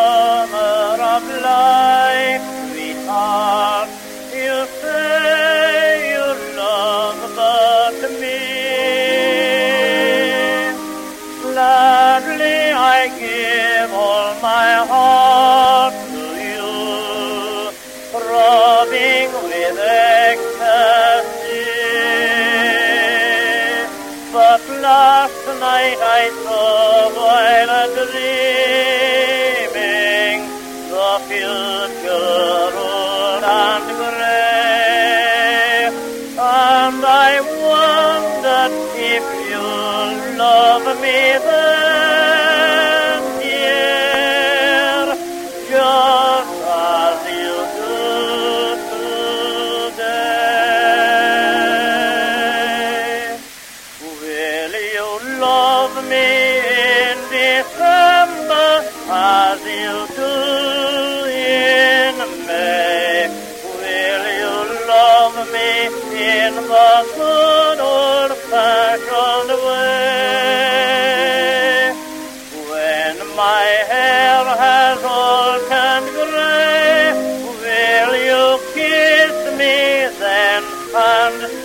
summer of life, sweetheart, you say you love but me. Gladly I give all my heart to you, throbbing with ecstasy. But last night I saw while dreaming if you love me then, dear, just as you do today. Will you love me in December as you do in May? Will you love me in the and